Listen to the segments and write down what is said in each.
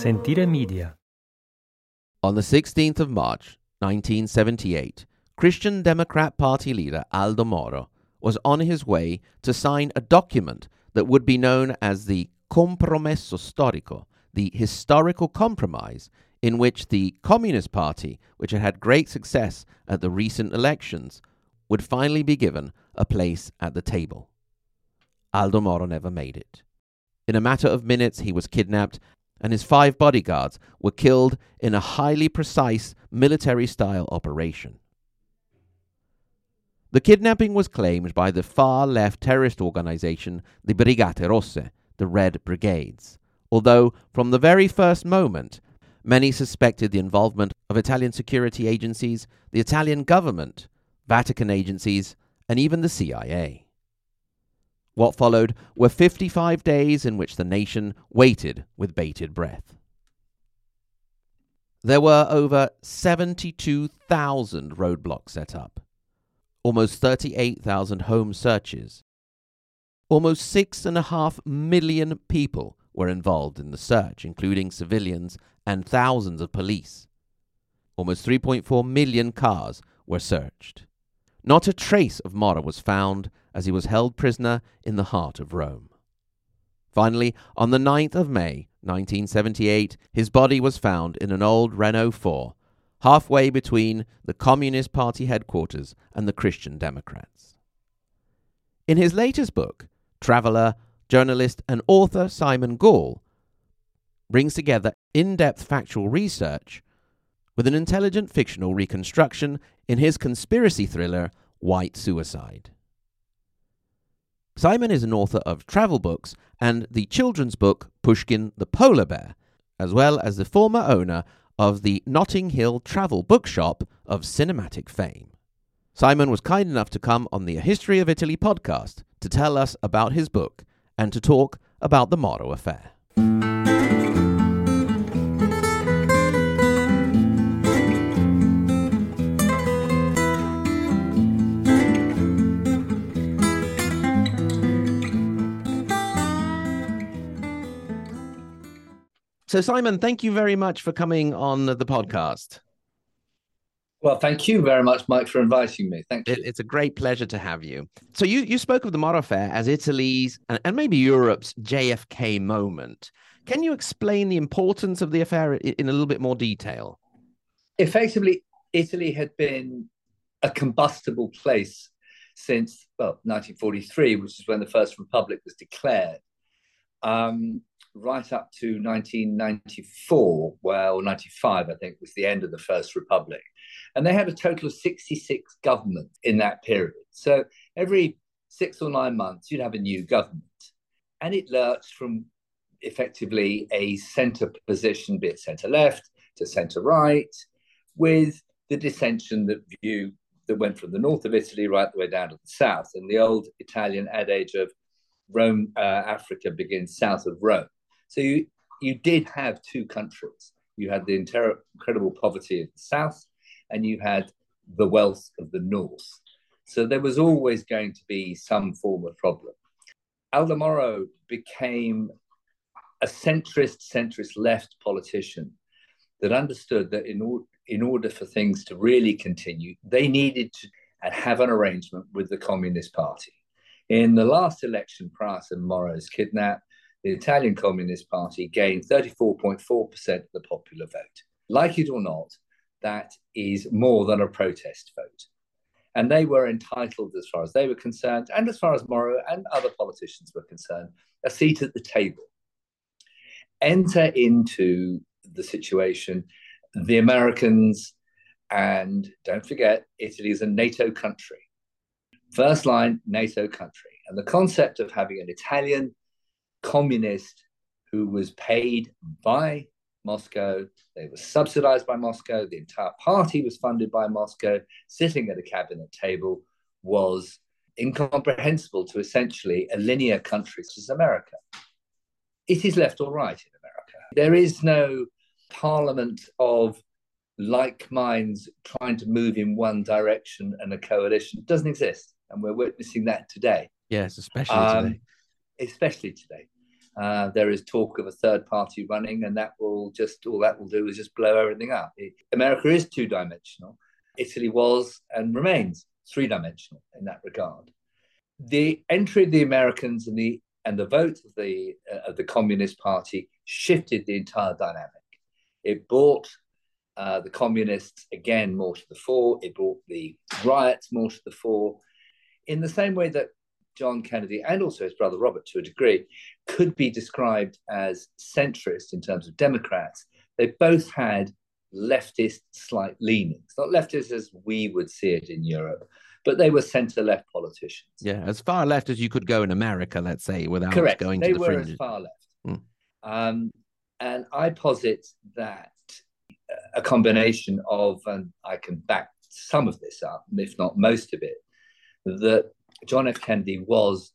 Sentire Media. On the 16th of March, 1978, Christian Democrat Party leader Aldo Moro was on his way to sign a document that would be known as the Compromesso Storico, the historical compromise in which the Communist Party, which had had great success at the recent elections, would finally be given a place at the table. Aldo Moro never made it. In a matter of minutes, he was kidnapped and his five bodyguards were killed in a highly precise military style operation. The kidnapping was claimed by the far left terrorist organization, the Brigate Rosse, the Red Brigades, although from the very first moment, many suspected the involvement of Italian security agencies, the Italian government, Vatican agencies, and even the CIA. What followed were 55 days in which the nation waited with bated breath. There were over 72,000 roadblocks set up, almost 38,000 home searches. Almost six and a half million people were involved in the search, including civilians and thousands of police. Almost 3.4 million cars were searched. Not a trace of Moro was found as he was held prisoner in the heart of Rome. Finally, on the 9th of May, 1978, his body was found in an old Renault 4, halfway between the Communist Party headquarters and the Christian Democrats. In his latest book, traveller, journalist, and author Simon Gaul brings together in depth factual research with an intelligent fictional reconstruction in his conspiracy thriller White Suicide. Simon is an author of travel books and the children's book Pushkin the Polar Bear, as well as the former owner of the Notting Hill Travel Bookshop of cinematic fame. Simon was kind enough to come on the History of Italy podcast to tell us about his book and to talk about the Moro affair. So, Simon, thank you very much for coming on the podcast. Well, thank you very much, Mike, for inviting me. Thank you. It, it's a great pleasure to have you. So, you, you spoke of the Moro Affair as Italy's and, and maybe Europe's JFK moment. Can you explain the importance of the affair in a little bit more detail? Effectively, Italy had been a combustible place since, well, 1943, which is when the First Republic was declared. Um, right up to 1994, well, 95, I think, was the end of the First Republic. And they had a total of 66 governments in that period. So every six or nine months, you'd have a new government. And it lurched from effectively a centre position, be it centre left to centre right, with the dissension that view that went from the north of Italy right the way down to the south. And the old Italian adage of Rome, uh, Africa begins south of Rome. So you, you did have two countries. You had the inter- incredible poverty of the south, and you had the wealth of the north. So there was always going to be some form of problem. Aldo Moro became a centrist, centrist left politician that understood that in, or- in order for things to really continue, they needed to have an arrangement with the Communist Party. In the last election prior to Moro's kidnap, the Italian Communist Party gained 34.4% of the popular vote. Like it or not, that is more than a protest vote. And they were entitled, as far as they were concerned, and as far as Moro and other politicians were concerned, a seat at the table. Enter into the situation the Americans, and don't forget, Italy is a NATO country. First line, NATO country. And the concept of having an Italian communist who was paid by Moscow. They were subsidized by Moscow. The entire party was funded by Moscow. Sitting at a cabinet table was incomprehensible to essentially a linear country such as America. It is left or right in America. There is no parliament of like minds trying to move in one direction and a coalition. It doesn't exist. And we're witnessing that today. Yes, especially um, today especially today. Uh, there is talk of a third party running, and that will just all that will do is just blow everything up. It, America is two dimensional. Italy was and remains three dimensional in that regard. The entry of the Americans and the and the vote of the uh, of the Communist Party shifted the entire dynamic. It brought uh, the communists again more to the fore. It brought the riots more to the fore, in the same way that John Kennedy and also his brother Robert, to a degree, could be described as centrist in terms of Democrats. They both had leftist slight leanings, not leftist as we would see it in Europe, but they were centre left politicians. Yeah, as far left as you could go in America, let's say, without Correct. going they to the were fringes. as far left. Mm. Um, and I posit that a combination of, and I can back some of this up, if not most of it, that John F. Kennedy was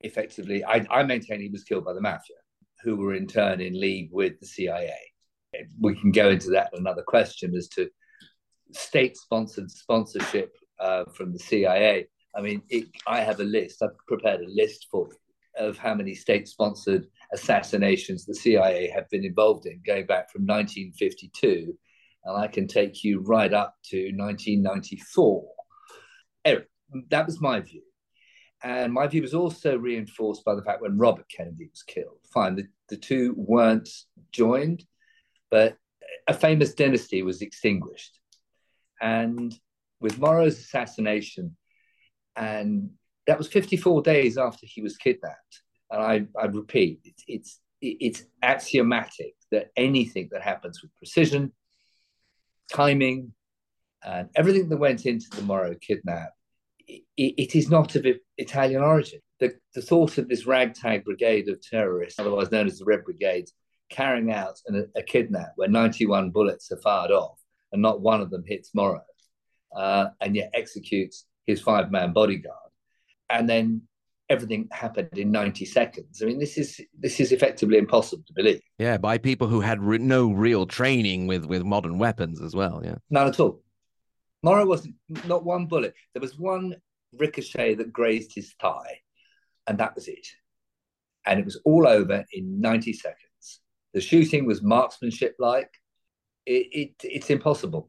effectively, I, I maintain he was killed by the mafia, who were in turn in league with the CIA. We can go into that another question as to state sponsored sponsorship uh, from the CIA. I mean, it, I have a list, I've prepared a list for of how many state sponsored assassinations the CIA have been involved in, going back from 1952. And I can take you right up to 1994. Anyway, that was my view. And my view was also reinforced by the fact when Robert Kennedy was killed. Fine, the, the two weren't joined, but a famous dynasty was extinguished. And with Moro's assassination, and that was 54 days after he was kidnapped. And I, I repeat, it's, it's, it's axiomatic that anything that happens with precision, timing, and everything that went into the Moro kidnap, it, it is not of Italian origin. The, the thought of this ragtag brigade of terrorists, otherwise known as the Red Brigades, carrying out an, a kidnap where 91 bullets are fired off and not one of them hits Moro, uh, and yet executes his five man bodyguard. And then everything happened in 90 seconds. I mean, this is this is effectively impossible to believe. Yeah, by people who had re- no real training with with modern weapons as well. Yeah, none at all. Moro wasn't not one bullet. There was one ricochet that grazed his thigh, and that was it. And it was all over in 90 seconds. The shooting was marksmanship like. It, it, it's impossible.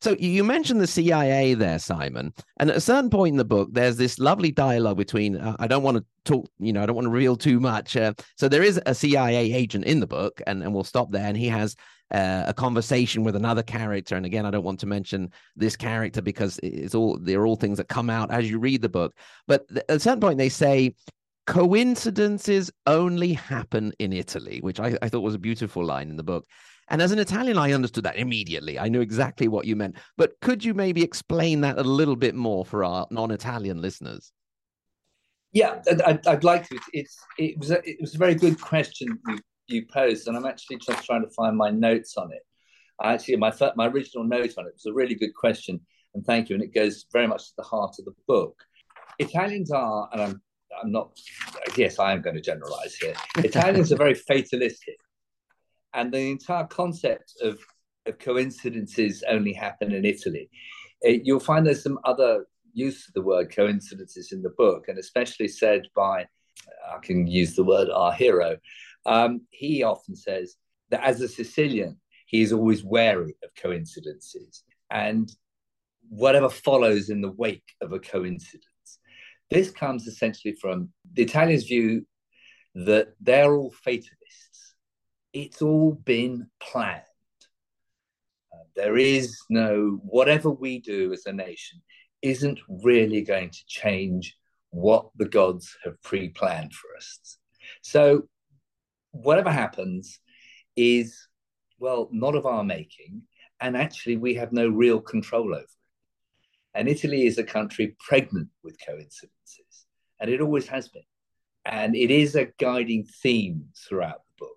So you mentioned the CIA there, Simon, and at a certain point in the book, there's this lovely dialogue between. Uh, I don't want to talk, you know, I don't want to reveal too much. Uh, so there is a CIA agent in the book, and and we'll stop there. And he has uh, a conversation with another character. And again, I don't want to mention this character because it's all they're all things that come out as you read the book. But at a certain point, they say coincidences only happen in Italy, which I, I thought was a beautiful line in the book. And as an Italian, I understood that immediately. I knew exactly what you meant. But could you maybe explain that a little bit more for our non-Italian listeners? Yeah, I'd, I'd like to. It's it was a, it was a very good question you, you posed, and I'm actually just trying to find my notes on it. I actually my my original note on it was a really good question, and thank you. And it goes very much to the heart of the book. Italians are, and I'm I'm not. Yes, I am going to generalize here. Italians are very fatalistic and the entire concept of, of coincidences only happen in Italy. It, you'll find there's some other use of the word coincidences in the book, and especially said by, I can use the word our hero. Um, he often says that as a Sicilian, he is always wary of coincidences and whatever follows in the wake of a coincidence. This comes essentially from the Italians' view that they're all fatalists it's all been planned. Uh, there is no, whatever we do as a nation isn't really going to change what the gods have pre planned for us. So, whatever happens is, well, not of our making. And actually, we have no real control over it. And Italy is a country pregnant with coincidences, and it always has been. And it is a guiding theme throughout the book.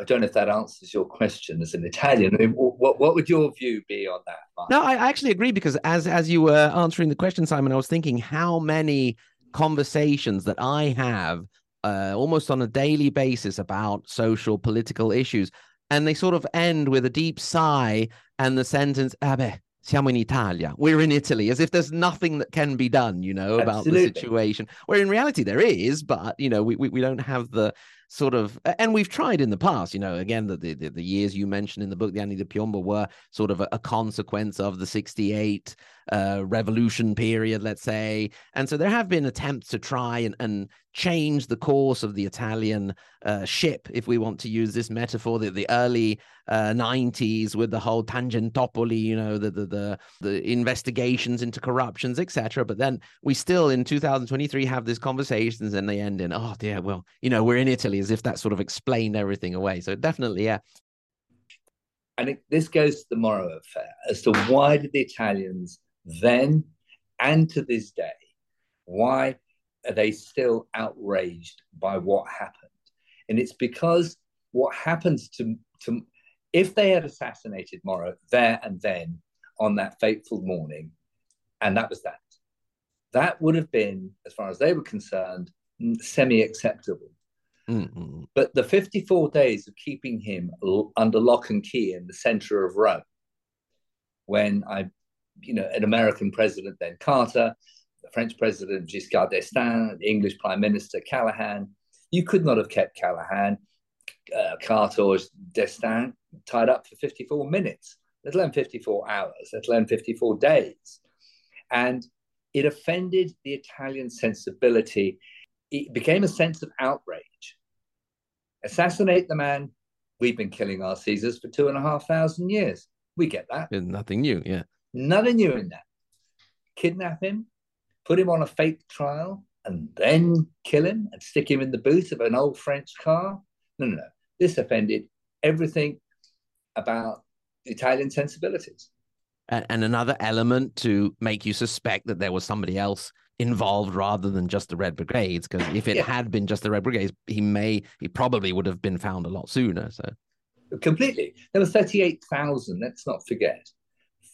I don't know if that answers your question as an Italian. I mean, what what would your view be on that? Mark? No, I actually agree because as as you were answering the question, Simon, I was thinking how many conversations that I have uh, almost on a daily basis about social political issues, and they sort of end with a deep sigh and the sentence "Abe, siamo in Italia. We're in Italy, as if there's nothing that can be done, you know, about Absolutely. the situation. Where in reality there is, but you know, we, we, we don't have the sort of and we've tried in the past you know again the the, the years you mentioned in the book the anni di piombo were sort of a, a consequence of the 68 revolution period let's say and so there have been attempts to try and, and change the course of the italian uh, ship if we want to use this metaphor the, the early uh, 90s with the whole tangentopoli you know the the the, the investigations into corruptions etc but then we still in 2023 have these conversations and they end in oh dear well you know we're in italy as if that sort of explained everything away. So definitely, yeah. And it, this goes to the Moro affair as to why did the Italians then and to this day, why are they still outraged by what happened? And it's because what happens to, to if they had assassinated Moro there and then on that fateful morning, and that was that, that would have been, as far as they were concerned, semi acceptable. Mm-hmm. But the 54 days of keeping him under lock and key in the center of Rome, when I, you know, an American president, then Carter, the French president, Giscard d'Estaing, the English prime minister, Callaghan, you could not have kept Callaghan, uh, Carter, or d'Estaing tied up for 54 minutes, let alone 54 hours, let alone 54 days. And it offended the Italian sensibility it became a sense of outrage. Assassinate the man. We've been killing our Caesars for two and a half thousand years. We get that. There's nothing new, yeah. Nothing new in that. Kidnap him, put him on a fake trial, and then kill him and stick him in the boot of an old French car. No, no, no. This offended everything about Italian sensibilities. And, and another element to make you suspect that there was somebody else involved rather than just the Red Brigades. Because if it yeah. had been just the Red Brigades, he may, he probably would have been found a lot sooner. So completely, there were thirty-eight thousand. Let's not forget,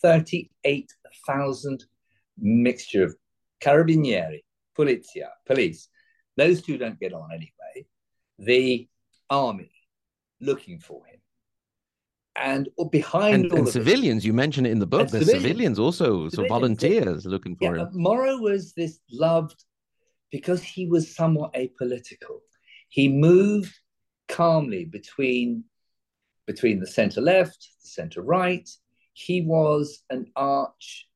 thirty-eight thousand mixture of carabinieri, polizia, police. Those two don't get on anyway. The army looking for him and behind and, and civilians, you mentioned it in the book. There's civilians, civilians also, so volunteers looking for yeah, him. Moro was this loved because he was somewhat apolitical. He moved calmly between between the center left, the center right. He was an arch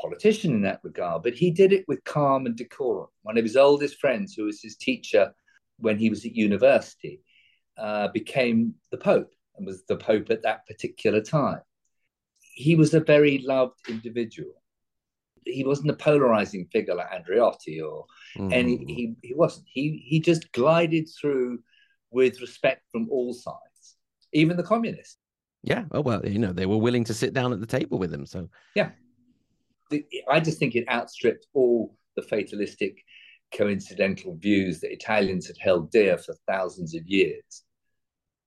politician in that regard, but he did it with calm and decorum. One of his oldest friends, who was his teacher when he was at university, uh, became the Pope and was the Pope at that particular time. He was a very loved individual. He wasn't a polarizing figure like Andreotti or mm. any he, he wasn't. He he just glided through with respect from all sides, even the communists. Yeah. Oh well, you know, they were willing to sit down at the table with him. So yeah. The, I just think it outstripped all the fatalistic coincidental views that Italians had held dear for thousands of years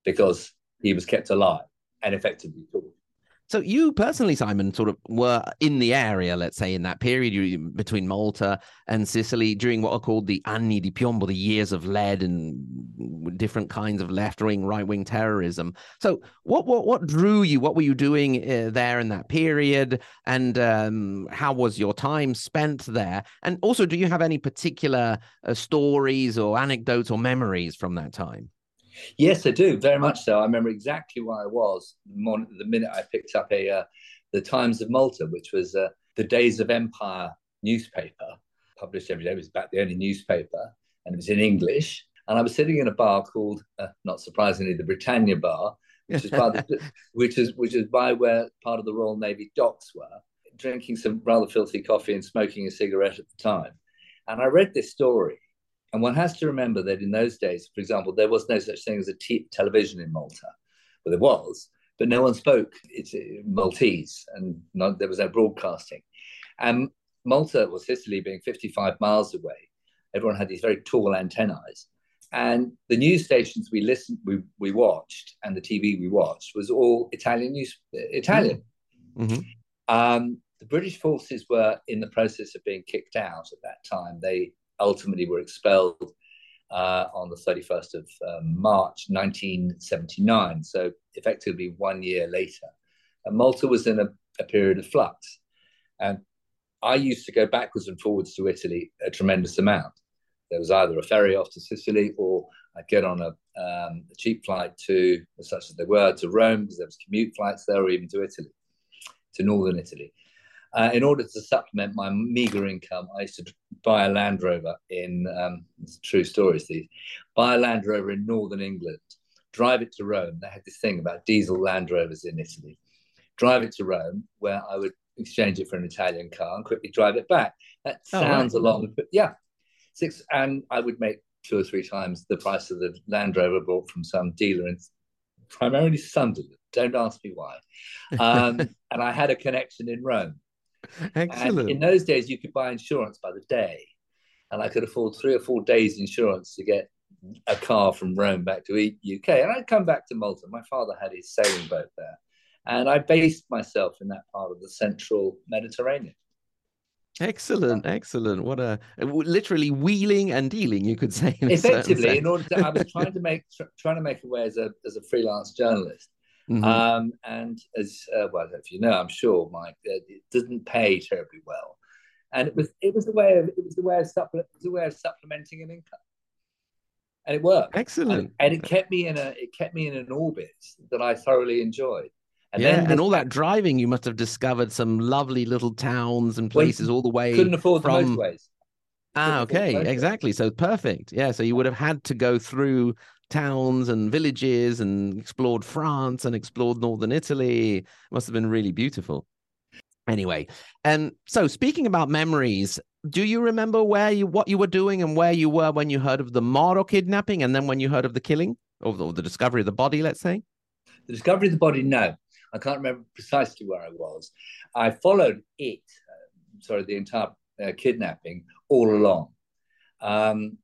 because he was kept alive and effectively killed. So you personally, Simon, sort of were in the area, let's say, in that period between Malta and Sicily during what are called the Anni di Piombo, the years of lead and different kinds of left-wing, right-wing terrorism. So what what what drew you? What were you doing uh, there in that period? And um, how was your time spent there? And also, do you have any particular uh, stories or anecdotes or memories from that time? Yes, I do very much so. I remember exactly where I was the minute I picked up a uh, the Times of Malta, which was uh, the Days of Empire newspaper, published every day. It was about the only newspaper, and it was in English. And I was sitting in a bar called, uh, not surprisingly, the Britannia Bar, which is by the, which is which is by where part of the Royal Navy docks were, drinking some rather filthy coffee and smoking a cigarette at the time. And I read this story, and one has to remember that in those days, for example, there was no such thing as a t- television in Malta. Well, there was, but no one spoke it's uh, Maltese, and not, there was no broadcasting. And Malta, or Sicily, being 55 miles away, everyone had these very tall antennae. And the news stations we listened, we, we watched, and the TV we watched was all Italian news, Italian. Mm-hmm. Um, the British forces were in the process of being kicked out at that time. They ultimately were expelled uh, on the 31st of um, March 1979, so effectively one year later. And Malta was in a a period of flux. And I used to go backwards and forwards to Italy a tremendous amount. There was either a ferry off to Sicily or I'd get on a, um, a cheap flight to, such as they were, to Rome because there was commute flights there, or even to Italy, to northern Italy. Uh, in order to supplement my meager income, I used to buy a Land Rover in um, true stories. These buy a Land Rover in northern England, drive it to Rome. They had this thing about diesel Land Rovers in Italy. Drive it to Rome, where I would exchange it for an Italian car and quickly drive it back. That sounds oh, right. a long, but yeah, six, and I would make two or three times the price of the Land Rover bought from some dealer in primarily Sunderland. Don't ask me why. Um, and I had a connection in Rome. Excellent. And in those days, you could buy insurance by the day, and I could afford three or four days' insurance to get a car from Rome back to UK. And I'd come back to Malta. My father had his sailing boat there, and I based myself in that part of the central Mediterranean. Excellent, excellent. What a literally wheeling and dealing, you could say. Effectively, in order to, I was trying to make trying to make a way as a as a freelance journalist, Mm-hmm. Um, and as uh, well, if you know, I'm sure, Mike, uh, it doesn't pay terribly well. And it was it was the way of it was the way of supple- the way of supplementing an income, and it worked. Excellent. And, and, it kept me in a it kept me in an orbit that I thoroughly enjoyed. And yeah, and all that driving, you must have discovered some lovely little towns and places all the way. Couldn't afford from... the motorways. Ah, okay, exactly. So perfect. Yeah, so you would have had to go through towns and villages and explored France and explored northern Italy. Must have been really beautiful. Anyway, and so speaking about memories, do you remember where you what you were doing and where you were when you heard of the Moro kidnapping and then when you heard of the killing or the, or the discovery of the body, let's say? The discovery of the body, no. I can't remember precisely where I was. I followed it, uh, sorry, the entire uh, kidnapping all along. Um,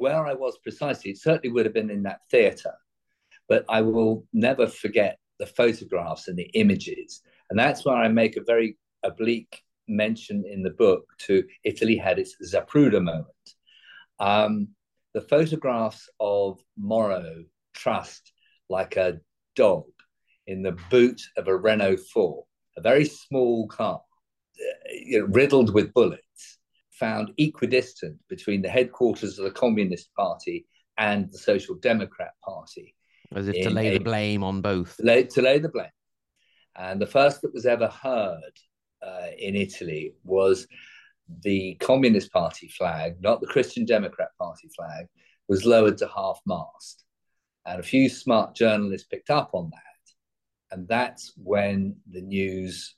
where I was precisely, it certainly would have been in that theatre, but I will never forget the photographs and the images. And that's where I make a very oblique mention in the book to Italy had its Zapruder moment. Um, the photographs of Moro trussed like a dog in the boot of a Renault 4, a very small car, know, riddled with bullets, found equidistant between the headquarters of the Communist Party and the Social Democrat Party. As if to lay a, the blame on both. Lay, to lay the blame. And the first that was ever heard uh, in Italy was the Communist Party flag, not the Christian Democrat Party flag, was lowered to half mast. And a few smart journalists picked up on that. And that's when the news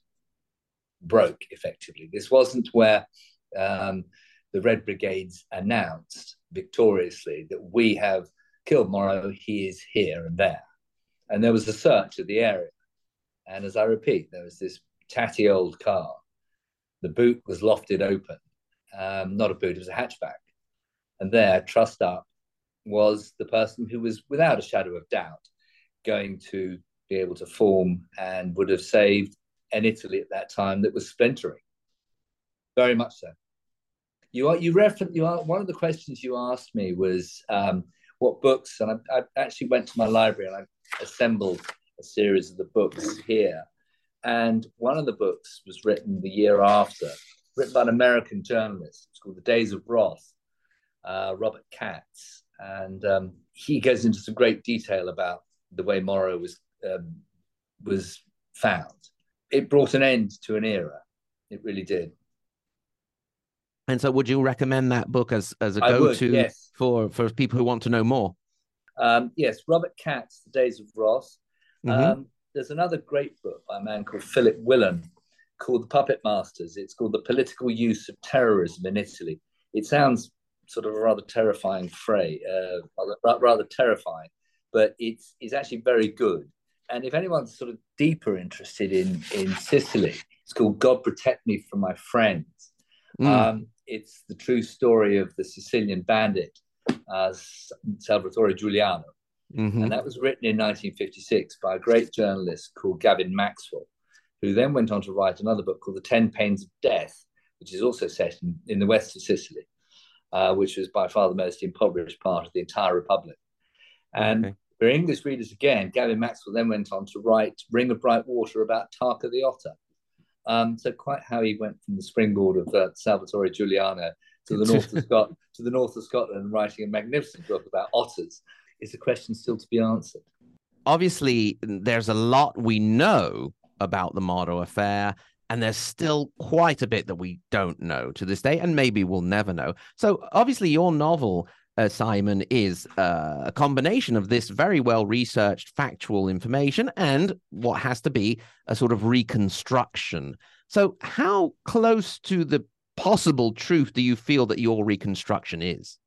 broke effectively. This wasn't where um, the Red Brigades announced victoriously that we have killed Moro, he is here and there. And there was a search of the area. And as I repeat, there was this tatty old car. The boot was lofted open. Um, not a boot, it was a hatchback. And there, trussed up, was the person who was, without a shadow of doubt, going to be able to form and would have saved an Italy at that time that was splintering. Very much so. You are you referenced you are one of the questions you asked me was um, what books, and I, I, actually went to my library and I assembled a series of the books here. And one of the books was written the year after, written by an American journalist. It's called The Days of Wrath, uh, Robert Katz, and um, he goes into some great detail about the way Moro was um, was found. It brought an end to an era. It really did. And so, would you recommend that book as as a go to yes. for for people who want to know more? Um, yes, Robert Katz, The Days of Wrath. Mm-hmm. Um, there's another great book by a man called Philip Willan called The Puppet Masters. It's called The Political Use of Terrorism in Italy. It sounds sort of a rather terrifying phrase, uh, rather, rather terrifying, but it's, it's actually very good. And if anyone's sort of deeper interested in, in Sicily, it's called God Protect Me from My Friends. Mm. Um, it's the true story of the Sicilian bandit, uh, Salvatore Giuliano. Mm-hmm. And that was written in 1956 by a great journalist called Gavin Maxwell, who then went on to write another book called The Ten Pains of Death, which is also set in, in the west of Sicily, uh, which was by far the most impoverished part of the entire republic. And okay. for English readers, again, Gavin Maxwell then went on to write Ring of Bright Water about Tarka the Otter, Um, so quite how he went from the springboard of uh, Salvatore Giuliano to the north of Scot to the north of Scotland, writing a magnificent book about otters, is a question still to be answered. Obviously, there's a lot we know about the Moro affair, and there's still quite a bit that we don't know to this day, and maybe we'll never know. So, obviously, your novel uh, Simon, is uh, a combination of this very well researched factual information and what has to be a sort of reconstruction. So, how close to the possible truth do you feel that your reconstruction is?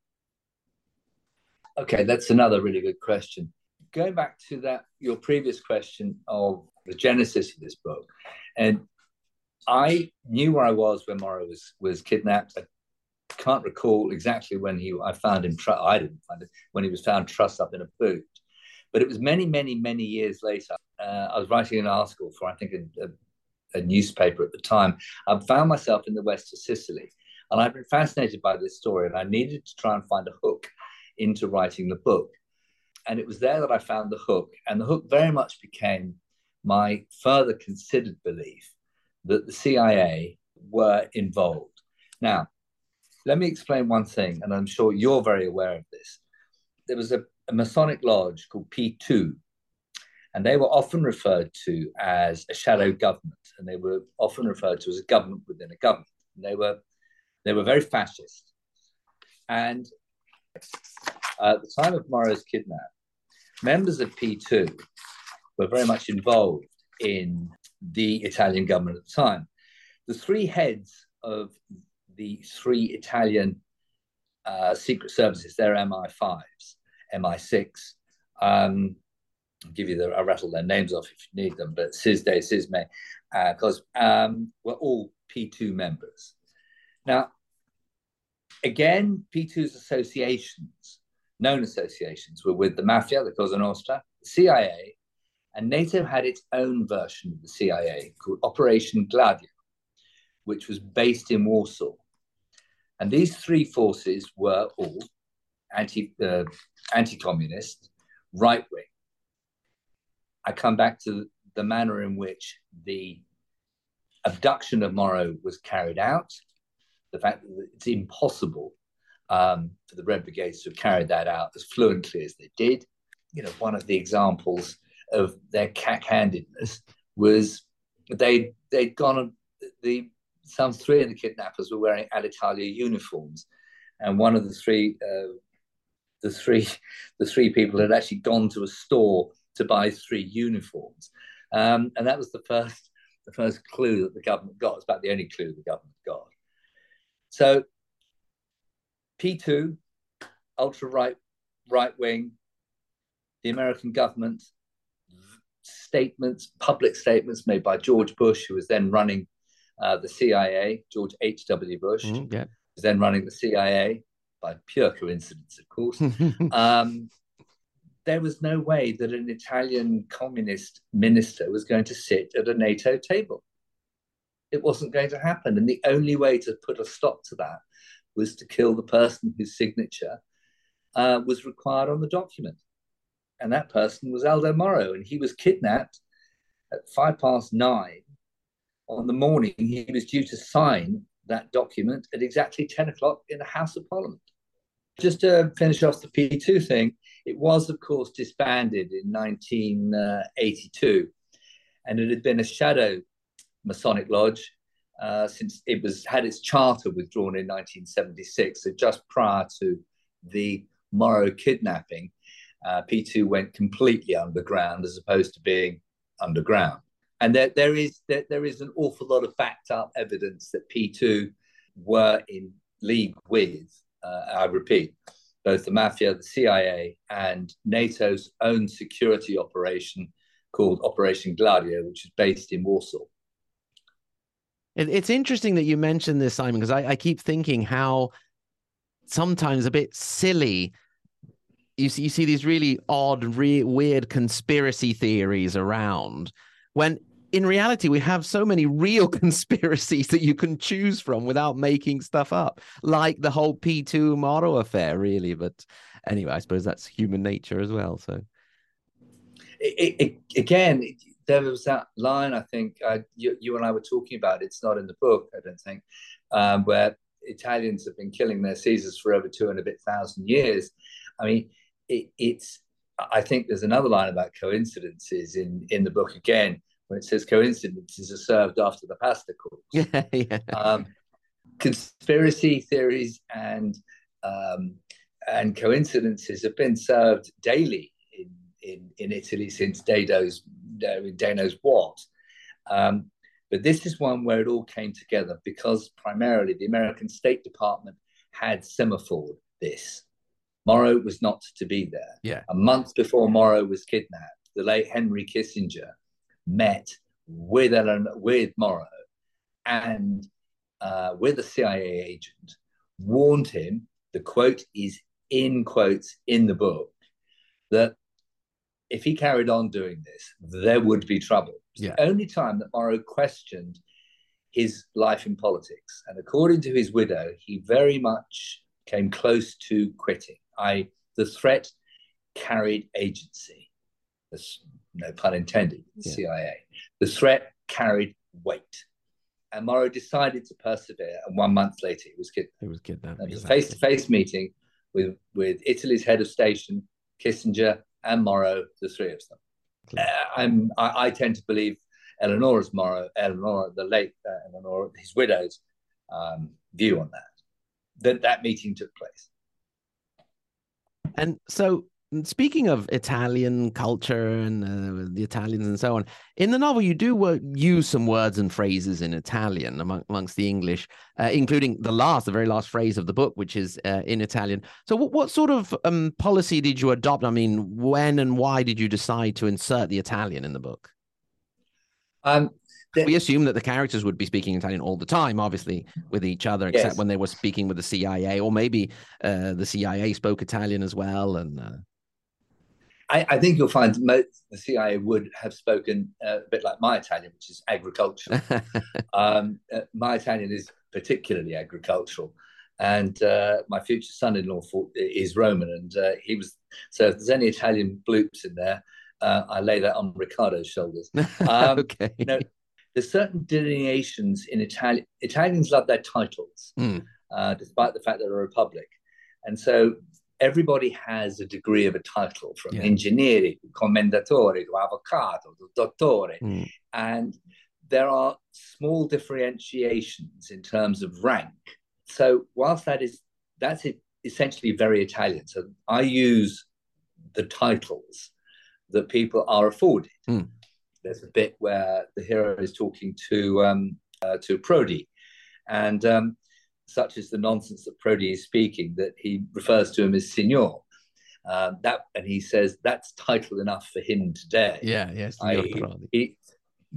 Okay, that's another really good question. Going back to that, your previous question of the genesis of this book, and I knew where I was when Moro was was kidnapped. I can't recall exactly when he I found him. I didn't find it when he was found trussed up in a boot, but it was many, many, many years later. Uh, I was writing an article for I think a, a, a newspaper at the time. I found myself in the west of Sicily, and I'd been fascinated by this story, and I needed to try and find a hook into writing the book. And it was there that I found the hook, and the hook very much became my further considered belief that the CIA were involved. Now, let me explain one thing, and I'm sure you're very aware of this. There was a, a Masonic lodge called P2, and they were often referred to as a shadow government, and they were often referred to as a government within a government. And they were they were very fascist. And at the time of Moro's kidnap, members of P2 were very much involved in the Italian government at the time. The three heads of the three Italian uh, secret services. They're MI5s, MI6. Um, I'll give you the, I'll rattle their names off if you need them, but SISDE, SISMI, because uh, um, we're all P2 members. Now, again, P2's associations, known associations, were with the mafia, the Cosa Nostra, the CIA, and NATO had its own version of the CIA called Operation Gladio, which was based in Warsaw. And these three forces were all anti uh, anti-communist, right wing. I come back to the manner in which the abduction of Moro was carried out, the fact that it's impossible um, for the Red Brigades to have carried that out as fluently as they did. You know, one of the examples of their cack-handedness was they they'd gone the some three of the kidnappers were wearing Alitalia uniforms, and one of the three, uh, the three, the three people had actually gone to a store to buy three uniforms, um, and that was the first, the first clue that the government got. It's about the only clue the government got. So, P two, ultra right, right wing, the American government statements, public statements made by George Bush, who was then running uh, the CIA, George H.W. Bush, mm, yeah. was then running the CIA by pure coincidence, of course. um, there was no way that an Italian communist minister was going to sit at a NATO table. It wasn't going to happen. And the only way to put a stop to that was to kill the person whose signature uh, was required on the document. And that person was Aldo Moro. And he was kidnapped at five past nine on the morning he was due to sign that document at exactly 10 o'clock in the House of Parliament. Just to finish off the P2 thing, it was, of course, disbanded in 1982, and it had been a shadow Masonic lodge uh, since it was had its charter withdrawn in 1976. So just prior to the Moro kidnapping, uh, P2 went completely underground as opposed to being underground and there, there is there, there is an awful lot of backed up evidence that P2 were in league with, uh, I repeat, both the mafia, the CIA, and NATO's own security operation called Operation Gladio, which is based in Warsaw. It's interesting that you mentioned this, Simon, because I, I keep thinking how sometimes a bit silly you see, you see these really odd, re- weird conspiracy theories around when in reality we have so many real conspiracies that you can choose from without making stuff up like the whole p2 Moro affair really but anyway i suppose that's human nature as well so it, it, again there was that line I think uh, you, you and I were talking about. It's not in the book, I don't think, um, where Italians have been killing their Caesars for over two and a bit thousand years. I mean, it, it's. I think there's another line about coincidences in in the book again, where it says coincidences are served after the pasta course. Yeah, yeah. Um, conspiracy theories and um, and coincidences have been served daily in in, in Italy since Dado's Day knows what. Um, but this is one where it all came together because primarily the American State Department had semaphored this. Moro was not to be there. Yeah. A month before Moro was kidnapped, the late Henry Kissinger met with Ellen, with Moro and uh, with a CIA agent, warned him. The quote is in quotes in the book that if he carried on doing this, there would be trouble. Yeah. the only time that Moro questioned his life in politics. And according to his widow, he very much came close to quitting. I the threat carried agency. No pun intended, Yeah. CIA. The threat carried weight. And Moro decided to persevere, and one month later he was kidnapped. It was kidnapped. It was a face-to-face meeting with with Italy's head of station, Kissinger, and Moro, the three of them. Uh, I'm, I, I tend to believe Eleanor's Moro, Eleanor, the late uh, Eleanor, his widow's um, view on that. That that meeting took place. And so, speaking of Italian culture and uh, the Italians and so on, in the novel, you do uh, use some words and phrases in Italian among, amongst the English, uh, including the last, the very last phrase of the book, which is uh, in Italian. So, what, what sort of um, policy did you adopt? I mean, when and why did you decide to insert the Italian in the book? Um, the- We assume that the characters would be speaking Italian all the time, obviously, with each other, except Yes. when they were speaking with the CIA, or maybe uh, the CIA spoke Italian as well. And uh, I, I think you'll find most the CIA would have spoken uh, a bit like my Italian, which is agricultural. um, uh, my Italian is particularly agricultural, and uh, my future son-in-law is Roman, and uh, he was. So if there's any Italian bloops in there, uh, I lay that on Riccardo's shoulders. Um, okay. no, there's certain delineations in Italian. Italians love their titles, Mm. uh, despite the fact that they're a republic, and so everybody has a degree of a title from Yeah. ingegnere, commendatore, to avvocato, to dottore, Mm. and there are small differentiations in terms of rank. So whilst that is that's it, essentially very Italian. So I use the titles that people are afforded. Mm. There's a bit where the hero is talking to um, uh, to Prodi, and um, such is the nonsense that Prodi is speaking that he refers to him as Signor. Um, that and he says that's title enough for him today. Yeah, yes. I- Signor Prodi. He,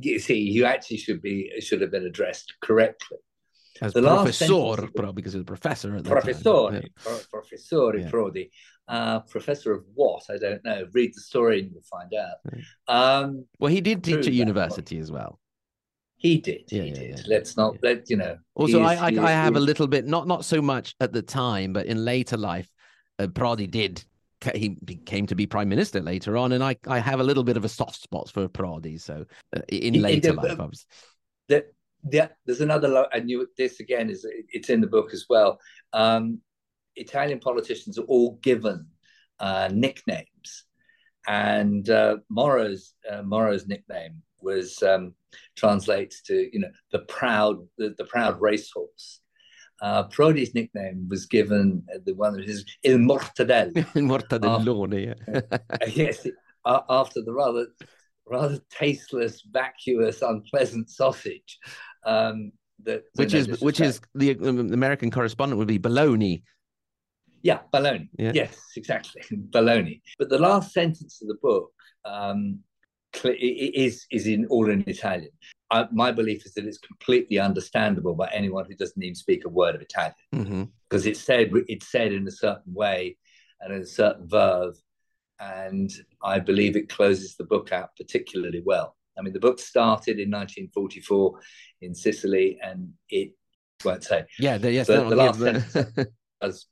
you see, you actually should be should have been addressed correctly. As the professor, Prodi, because he was a professor at the Professore, time. pro- Professore Yeah. Prodi. Uh, professor of what? I don't know. Read the story and you'll find out. Yeah. Um, Well, he did teach at university as well. He did. Yeah, he yeah, did. yeah. Let's not let you know. Also, he I, I, he I have a little bit, not not so much at the time, but in later life, uh, Prodi did. He became to be prime minister later on, and I, I have a little bit of a soft spot for Prodi. So uh, in He- he later life, but- obviously. there, there- there's another I knew this again is it's in the book as well. Um, Italian politicians are all given uh, nicknames, and uh, Moro's uh, Moro's nickname was um, translates to you know the proud the, the proud racehorse. Uh, Prodi's nickname was given uh, the one of his Il Mortadella. Mortadellone. yeah. Uh, yes, uh, after the rather rather tasteless, vacuous, unpleasant sausage. Um, that which is which is the um, American correspondent would be baloney. yeah, baloney. Yeah. Yes, exactly, baloney. But the last sentence of the book um, cl- i- i- is is in all in Italian. I, my belief is that it's completely understandable by anyone who doesn't even speak a word of Italian mm-hmm. because it's said it's said in a certain way and in a certain verve, and I believe it closes the book out particularly well. I mean, the book started in 1944 in Sicily, and it won't say Yeah, the, yes, The- the yeah, last the- does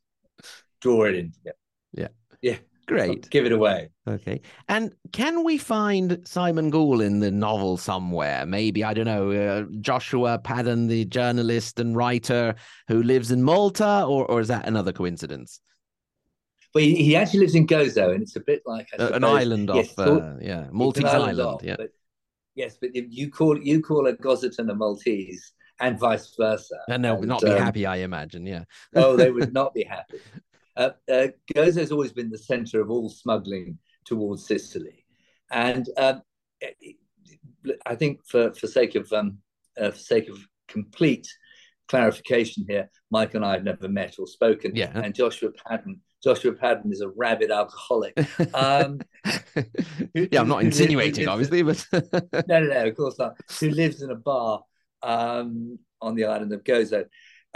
draw it in together. Yeah. yeah. Great. Give it away. Okay. And can we find Simon Gaul in the novel somewhere? Maybe, I don't know, uh, Joshua Padden, the journalist and writer who lives in Malta, or, or is that another coincidence? Well, he, he actually lives in Gozo, and it's a bit like uh, an island yes, off, uh, yeah, Maltese island. island off, yeah. But, yes, but you call you call a Gozitan a Maltese, and vice versa. And they'll and, not be um, happy, I imagine. Yeah. oh, they would not be happy. Uh, uh, Gozo has always been the center of all smuggling towards Sicily, and um, I think for for sake of um, uh, for sake of complete clarification here, Mike and I have never met or spoken. Yeah. And Joshua Padden, Joshua Padden is a rabid alcoholic. Um, yeah, I'm not insinuating, obviously, but no, no, no, of course not. Who lives in a bar um, on the island of Gozo.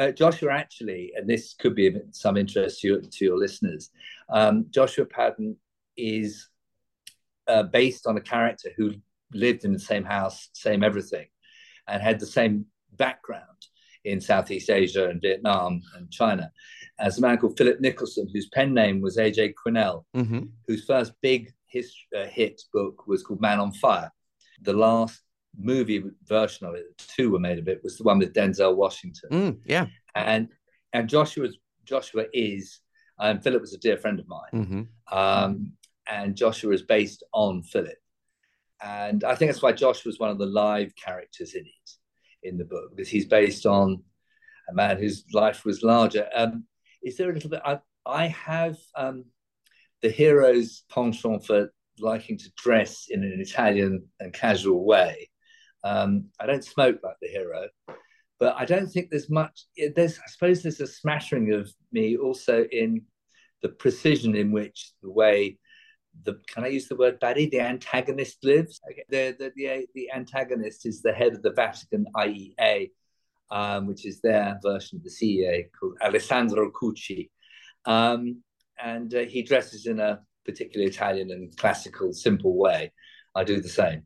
Uh, Joshua actually, and this could be of some interest to, your, to your listeners, um, Joshua Padden is uh, based on a character who lived in the same house, same everything, and had the same background in Southeast Asia and Vietnam and China, as a man called Philip Nicholson, whose pen name was A.J. Quinnell, mm-hmm. whose first big his, uh, hit book was called Man on Fire. The last movie version of it, two were made of it, was the one with Denzel Washington. Mm, yeah. And and Joshua's Joshua is, um, Philip was a dear friend of mine. Mm-hmm. Um, and Joshua is based on Philip. And I think that's why Joshua was one of the live characters in it, in the book, because he's based on a man whose life was larger. Um, is there a little bit? I, I have um, the hero's penchant for liking to dress in an Italian and casual way. Um, I don't smoke like the hero, but I don't think there's much. There's, I suppose, there's a smattering of me also in the precision in which the way the can I use the word baddie? The antagonist lives. The the the, the antagonist is the head of the Vatican IEA, um, which is their version of the CIA called Alessandro Cucci, um, and uh, he dresses in a particularly Italian and classical, simple way. I do the same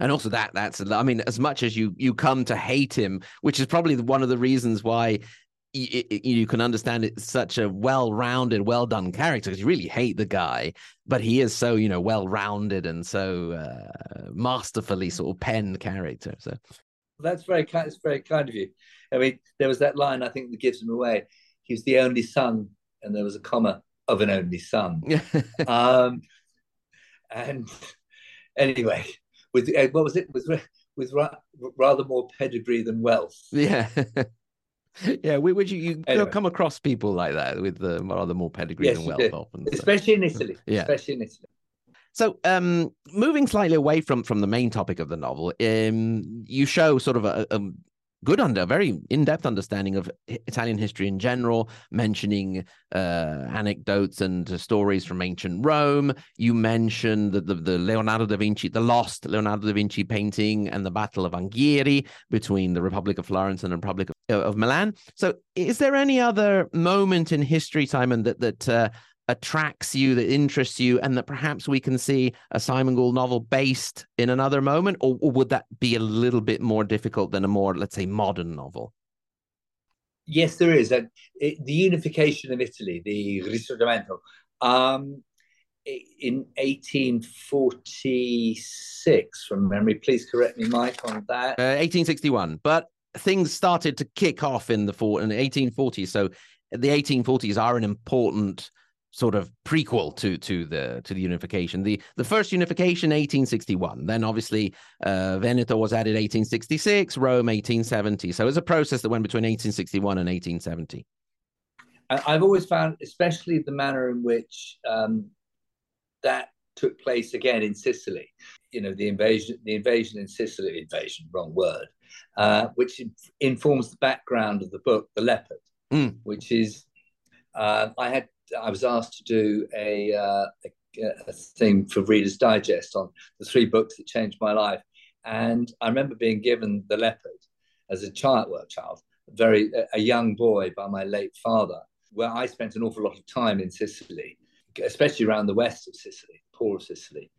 and also that that's i mean as much as you you come to hate him which is probably one of the reasons why you, you can understand it's such a well-rounded well-done character because you really hate the guy but he is so you know well-rounded and so uh, masterfully sort of penned character so. That's very kind it's very kind of you. I mean there was that line i think that gives him away. He was the only son and there was a comma of an only son. Um and anyway with uh, what was it with with ra- rather more pedigree than wealth. Yeah. yeah, would you, you anyway. come across people like that with the rather more pedigree yes, than wealth often, so. especially in Italy. Yeah, especially in Italy. So, um, moving slightly away from from the main topic of the novel, um, you show sort of a, a good under very in-depth understanding of Italian history in general, mentioning uh, anecdotes and stories from ancient Rome. You mentioned the, the, the, Leonardo da Vinci, the lost Leonardo da Vinci painting, and the Battle of Anghiari between the Republic of Florence and the Republic of, of Milan. So, is there any other moment in history, Simon, that that uh, attracts you, that interests you, and that perhaps we can see a Simon Gaul novel based in another moment? Or, or would that be a little bit more difficult than a more, let's say, modern novel? Yes, there is. Uh, it, the unification of Italy, the Risorgimento, um, in 1846, from memory. Please correct me, Mike, on that. Uh, 1861. But things started to kick off in the, in the 1840s. So the 1840s are an important sort of prequel to to the to the unification. The the first unification 1861. Then obviously uh, Veneto was added 1866, Rome 1870. So it's a process that went between 1861 and 1870. I've always found, especially the manner in which um, that took place again in Sicily. You know, the invasion, the invasion in Sicily, invasion, wrong word, uh, which informs the background of the book, The Leopard, mm. which is uh, I had I was asked to do a, uh, a, a, thing for Reader's Digest on the three books that changed my life. And I remember being given The Leopard as a child, well, child, very a young boy by my late father, where I spent an awful lot of time in Sicily, especially around the west of Sicily, poor of Sicily.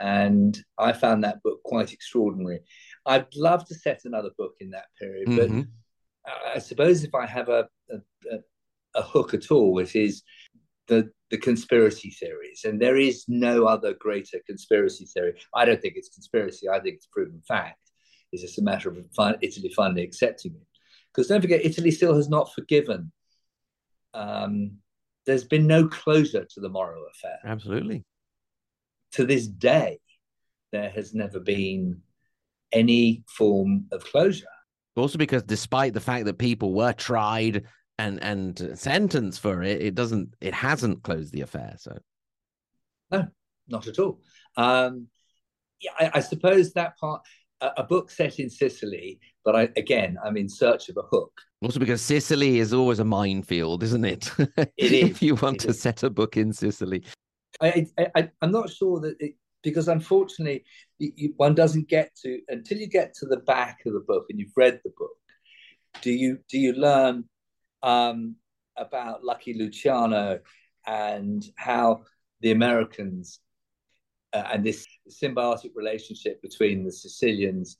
And I found that book quite extraordinary. I'd love to set another book in that period, mm-hmm. but I suppose if I have a, a, a hook at all, it is the the conspiracy theories, and there is no other greater conspiracy theory. I don't think it's conspiracy. I think it's proven fact. It's just a matter of Italy finally accepting it. Because don't forget, Italy still has not forgiven. Um, there's been no closure to the Moro affair. Absolutely. To this day, there has never been any form of closure. Also, because despite the fact that people were tried and and sentence for it, it doesn't, it hasn't closed the affair. So, no, not at all. Um, yeah, I, I suppose that part a, book set in Sicily, but I, again, I'm in search of a hook. Also, because Sicily is always a minefield, isn't it? It is. if you want it to is. set a book in Sicily. I, I, am not sure that it, because unfortunately, you, one doesn't get to until you get to the back of the book and you've read the book. Do you do you learn um, about Lucky Luciano and how the Americans uh, and this symbiotic relationship between the Sicilians,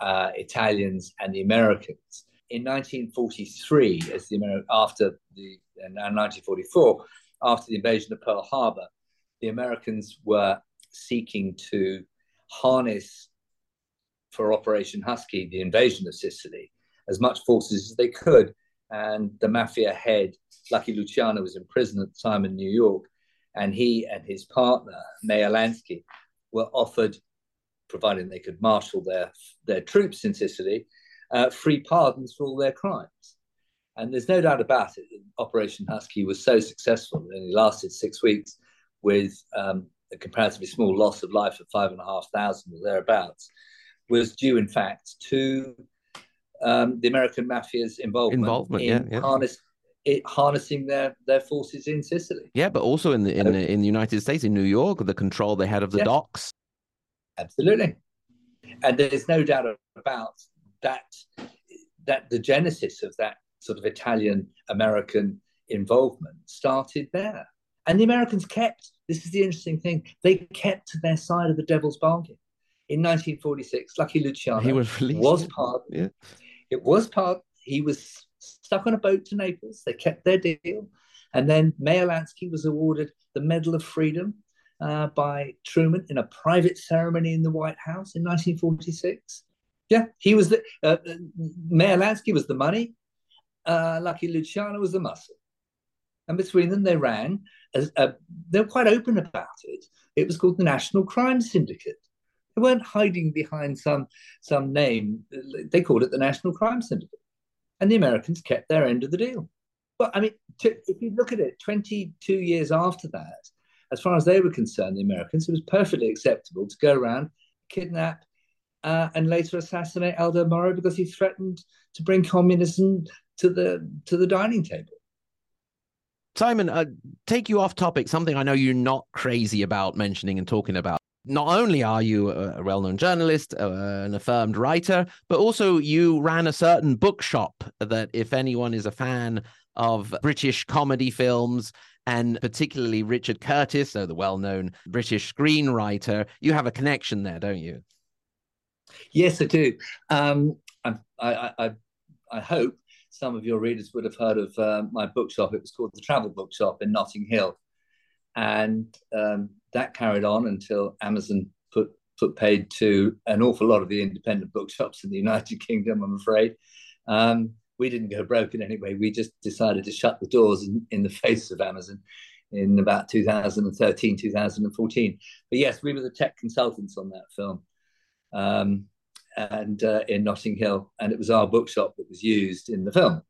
uh, Italians, and the Americans. In 1943, as the Ameri- after the and 1944, after the invasion of Pearl Harbor, the Americans were seeking to harness for Operation Husky the invasion of Sicily as much forces as they could. And the mafia head, Lucky Luciano, was in prison at the time in New York and he and his partner Meyer Lansky were offered, providing they could marshal their their troops in Sicily, uh, free pardons for all their crimes. And there's no doubt about it. Operation Husky was so successful; it only lasted six weeks, with um, a comparatively small loss of life of five and a half thousand or thereabouts, was due in fact to um, the American mafia's involvement, Involvement, in yeah, yeah. harness it harnessing their their forces in Sicily. Yeah, but also in the in the, in the United States, in New York, the control they had of the Yeah. docks. Absolutely, and there's no doubt about that. That the genesis of that sort of Italian American involvement started there, and the Americans kept. This is the interesting thing: they kept to their side of the devil's bargain. In 1946, Lucky Luciano He was released. was part. Yeah. It was part. He was stuck on a boat to Naples. They kept their deal, and then Meyer Lansky was awarded the Medal of Freedom uh, by Truman in a private ceremony in the White House in 1946. Yeah, he was the uh, uh, Meyer Lansky was the money. Uh, Lucky Luciano was the muscle, and between them they ran. As, uh, they were quite open about it. It was called the National Crime Syndicate. They weren't hiding behind some some name. They called it the National Crime Syndicate and the Americans kept their end of the deal. But I mean, to, if you look at it, 22 years after that, as far as they were concerned, the Americans, it was perfectly acceptable to go around, kidnap, uh, and later assassinate Aldo Moro because he threatened to bring communism to the to the dining table. Simon, uh, take you off topic. Something I know you're not crazy about mentioning and talking about. Not only are you a well-known journalist, uh, an affirmed writer, but also you ran a certain bookshop that, if anyone is a fan of British comedy films and particularly Richard Curtis, so the well-known British screenwriter, you have a connection there, don't you? Yes, I do. Um, I, I, I, I hope some of your readers would have heard of uh, my bookshop. It was called the Travel Bookshop in Notting Hill, and um, that carried on until Amazon put put paid to an awful lot of the independent bookshops in the United Kingdom. I'm afraid. Um, we didn't go broke in any way. We just decided to shut the doors in, in the face of Amazon in about 2013, 2014. But yes, we were the tech consultants on that film. Um, and uh, in Notting Hill, and it was our bookshop that was used in the film.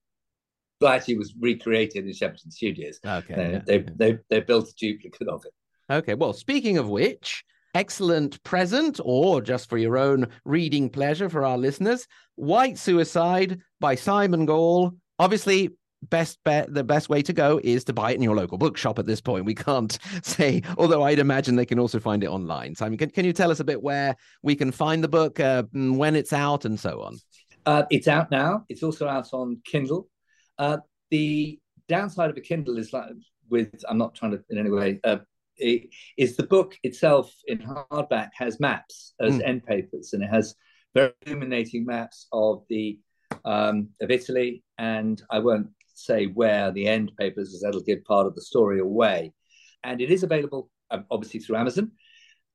But actually, was recreated in Shepperton Studios. Okay. They, yeah, they, they, they built a duplicate of it. Okay, well, speaking of which, excellent present, or just for your own reading pleasure for our listeners, White Suicide by Simon Gaul. Obviously, best bet, the best way to go is to buy it in your local bookshop at this point. We can't say, although I'd imagine they can also find it online. Simon, can, can you tell us a bit where we can find the book, uh, mm, when it's out, and so on? Uh, it's out now. It's also out on Kindle. Uh, the downside of a Kindle is like with I'm not trying to in any way. It, is the book itself in hardback has maps as Mm. end papers, and it has very illuminating maps of the um, of Italy. And I won't say where the end papers, because that'll give part of the story away. And it is available, um, obviously, through Amazon.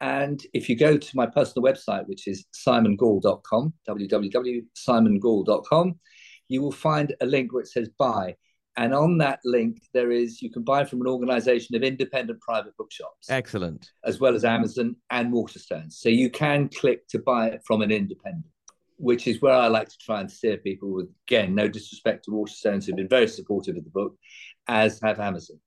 And if you go to my personal website, which is simongaul.com, www.simongaul.com, you will find a link where it says buy. And on that link, there is you can buy from an organization of independent private bookshops. Excellent. As well as Amazon and Waterstones. So you can click to buy it from an independent, which is where I like to try and steer people with, again, no disrespect to Waterstones, who've been very supportive of the book, as have Amazon.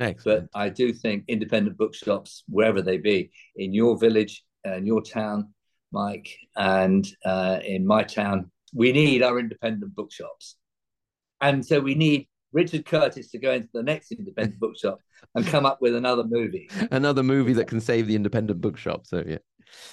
Excellent. But I do think independent bookshops, wherever they be, in your village, uh, in your town, Mike, and uh, in my town, we need our independent bookshops. And so we need Richard Curtis to go into the next independent bookshop and come up with another movie. Another movie that can save the independent bookshop. So yeah.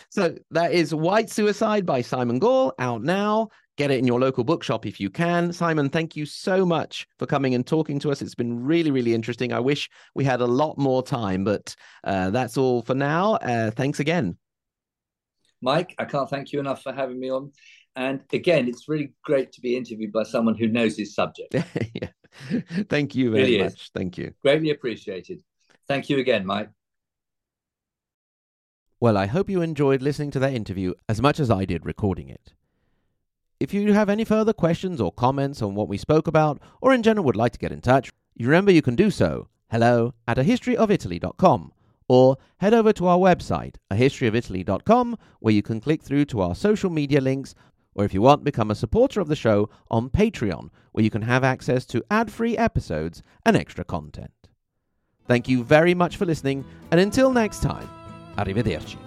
So that is White Suicide by Simon Gaul out now. Get it in your local bookshop if you can. Simon, thank you so much for coming and talking to us. It's been really, really interesting. I wish we had a lot more time, but uh, that's all for now. Uh, thanks again. Mike, I can't thank you enough for having me on. And again, it's really great to be interviewed by someone who knows his subject. yeah. Thank you very really much. Is. Thank you. Greatly appreciated. Thank you again, Mike. Well, I hope you enjoyed listening to that interview as much as I did recording it. If you have any further questions or comments on what we spoke about, or in general would like to get in touch, you remember you can do so hello at ahistoryofitaly.com or head over to our website, ahistoryofitaly.com, where you can click through to our social media links or if you want, become a supporter of the show on Patreon, where you can have access to ad free episodes and extra content. Thank you very much for listening, and until next time, arrivederci.